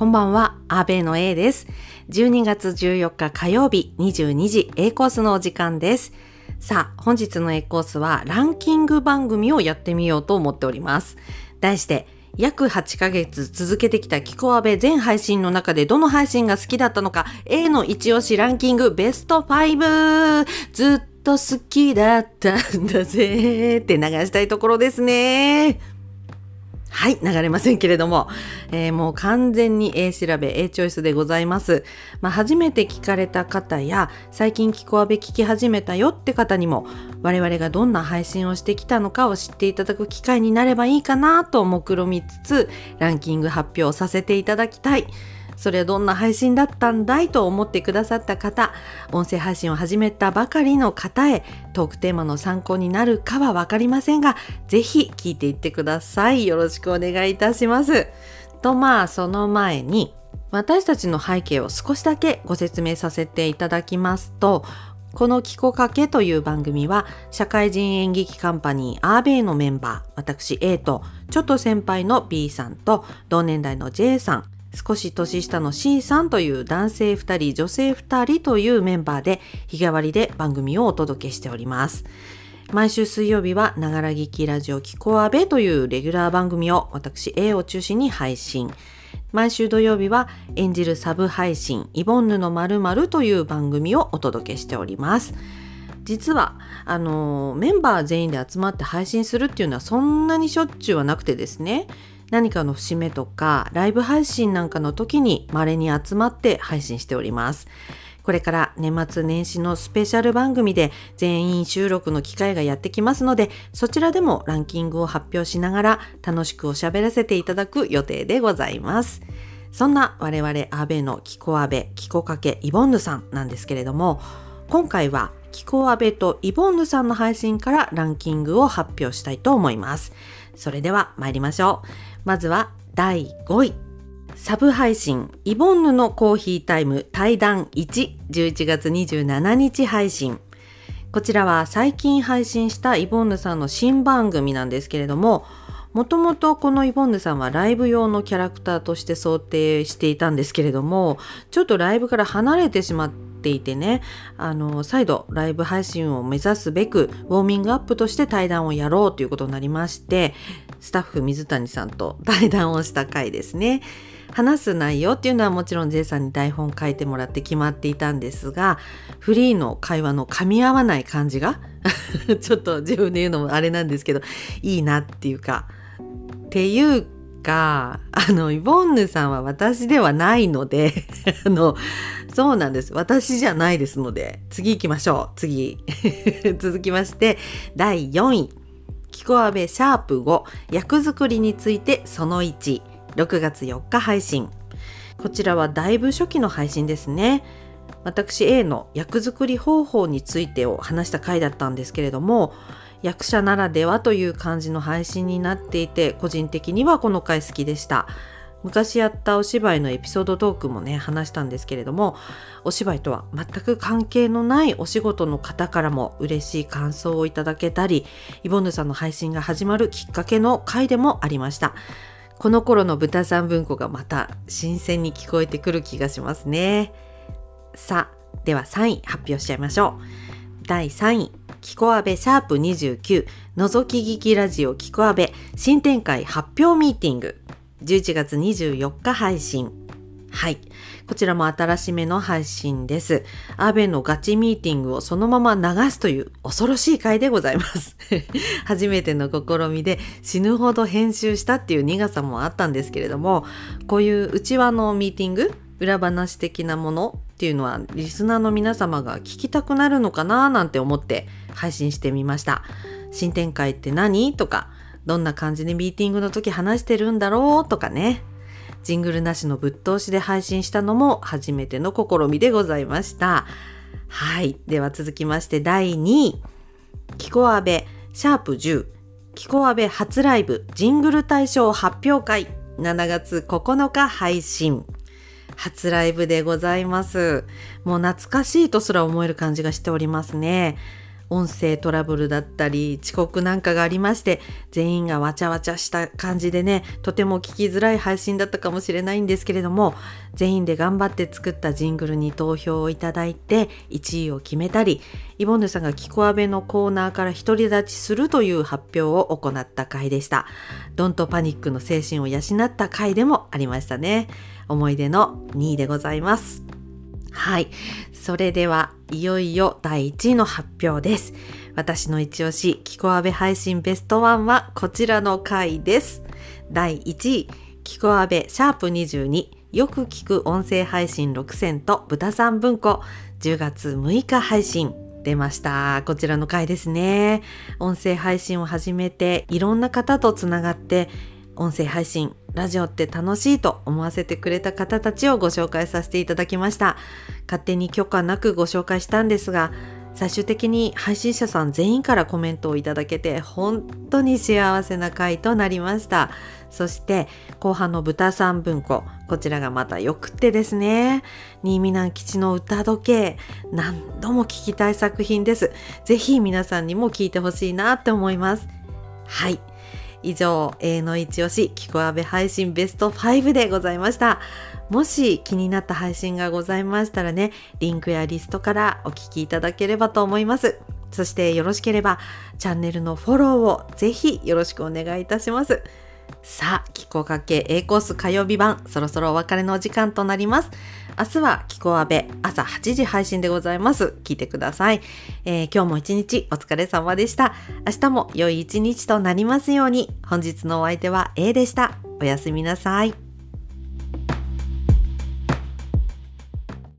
こんばんは、アベの A です。12月14日火曜日22時 A コースのお時間です。さあ、本日の A コースはランキング番組をやってみようと思っております。題して、約8ヶ月続けてきたキコアベ全配信の中でどの配信が好きだったのか A の一押しランキングベスト5ずっと好きだったんだぜーって流したいところですね。はい、流れませんけれども、えー、もう完全に A 調べ、A チョイスでございます。まあ、初めて聞かれた方や、最近聞こアベ聞き始めたよって方にも、我々がどんな配信をしてきたのかを知っていただく機会になればいいかなと目論みつつ、ランキング発表させていただきたい。それどんな配信だったんだいと思ってくださった方、音声配信を始めたばかりの方へトークテーマの参考になるかはわかりませんが、ぜひ聞いていってください。よろしくお願いいたします。とまあ、その前に、私たちの背景を少しだけご説明させていただきますと、このキコかけという番組は社会人演劇カンパニーアーベイのメンバー私 A とちょっと先輩の B さんと同年代の J さん少し年下の C さんという男性2人、女性2人というメンバーで日替わりで番組をお届けしております。毎週水曜日は、ながら劇ラジオキコアベというレギュラー番組を私 A を中心に配信。毎週土曜日は演じるサブ配信イボンヌのまるという番組をお届けしております。実はあのメンバー全員で集まって配信するっていうのはそんなにしょっちゅうはなくてですね何かの節目とかライブ配信なんかの時に稀に集まって配信しております。これから年末年始のスペシャル番組で全員収録の機会がやってきますので、そちらでもランキングを発表しながら楽しくおしゃべらせていただく予定でございます。そんな我々アベのキコアベ、キコかけイボンヌさんなんですけれども、今回はキコアベとイボンヌさんの配信からランキングを発表したいと思います。それでは参りましょう。まずは第5位。サブ配信、イボンヌのコーヒータイム対談1、11月27日配信。こちらは最近配信したイボンヌさんの新番組なんですけれども、もともとこのイボンヌさんはライブ用のキャラクターとして想定していたんですけれども、ちょっとライブから離れてしまってていてね、あの、再度ライブ配信を目指すべく、ウォーミングアップとして対談をやろうということになりまして、スタッフ水谷さんと 対談をした回ですね。話す内容っていうのはもちろん J さんに台本書いてもらって決まっていたんですが、フリーの会話の噛み合わない感じが ちょっと自分で言うのもあれなんですけど、いいなっていうか、っていうか、あの、イボンヌさんは私ではないので あの、そうなんです。私じゃないですので、次行きましょう。次。続きまして、第4位。キコアベシャープ5役作りについてその1 6月4日配信こちらはだいぶ初期の配信ですね私 A の役作り方法についてを話した回だったんですけれども役者ならではという感じの配信になっていて個人的にはこの回好きでした。昔やったお芝居のエピソードトークもね話したんですけれどもお芝居とは全く関係のないお仕事の方からも嬉しい感想をいただけたりイボンヌさんの配信が始まるきっかけの回でもありました。この頃の豚さん文庫がまた新鮮に聞こえてくる気がしますね。さあでは3位発表しちゃいましょう。第3位。キコアベシャープ29覗き聞きラジオキコアベ新展開発表ミーティング11月24日配信。はい。こちらも新しめの配信です。アベのガチミーティングをそのまま流すという恐ろしい回でございます。初めての試みで死ぬほど編集したっていう苦さもあったんですけれども、こういう内輪のミーティング、裏話的なものっていうのはリスナーの皆様が聞きたくなるのかななんて思って配信してみました。新展開って何とか、どんな感じでミーティングの時話してるんだろうとかね。ジングルなしのぶっ通しで配信したのも初めての試みでございました。はい。では続きまして第2位。キコアベシャープ10。キコアベ初ライブジングル大賞発表会7月9日配信。初ライブでございます。もう懐かしいとすら思える感じがしておりますね。音声トラブルだったり遅刻なんかがありまして全員がわちゃわちゃした感じでねとても聞きづらい配信だったかもしれないんですけれども全員で頑張って作ったジングルに投票をいただいて1位を決めたりイボンヌさんがキコアベのコーナーから独り立ちするという発表を行った回でした。ドントパニックの精神を養った回でもありましたね。思い出の2位でございます。はい。それでは、いよいよ第1位の発表です。私の一押し、キコアベ配信ベストワンはこちらの回です。第1位、キコアベシャープ22、よく聞く音声配信6選と豚さん文庫、10月6日配信。出ました。こちらの回ですね。音声配信を始めて、いろんな方とつながって、音声配信、ラジオって楽しいと思わせてくれた方たちをご紹介させていただきました。勝手に許可なくご紹介したんですが、最終的に配信者さん全員からコメントをいただけて本当に幸せな回となりました。そして後半の豚さん文庫、こちらがまたよくってですね。新見南吉の歌時計、何度も聴きたい作品です。ぜひ皆さんにも聴いてほしいなって思います。はい。以上、A の一押し、キコアベ配信ベスト5でございました。もし気になった配信がございましたらね、リンクやリストからお聞きいただければと思います。そしてよろしければ、チャンネルのフォローをぜひよろしくお願いいたします。さあ、気候かけ A コース火曜日版、そろそろお別れのお時間となります。明日は気候阿部朝8時配信でございます。聞いてください。えー、今日も一日お疲れ様でした。明日も良い一日となりますように。本日のお相手は A でした。おやすみなさい。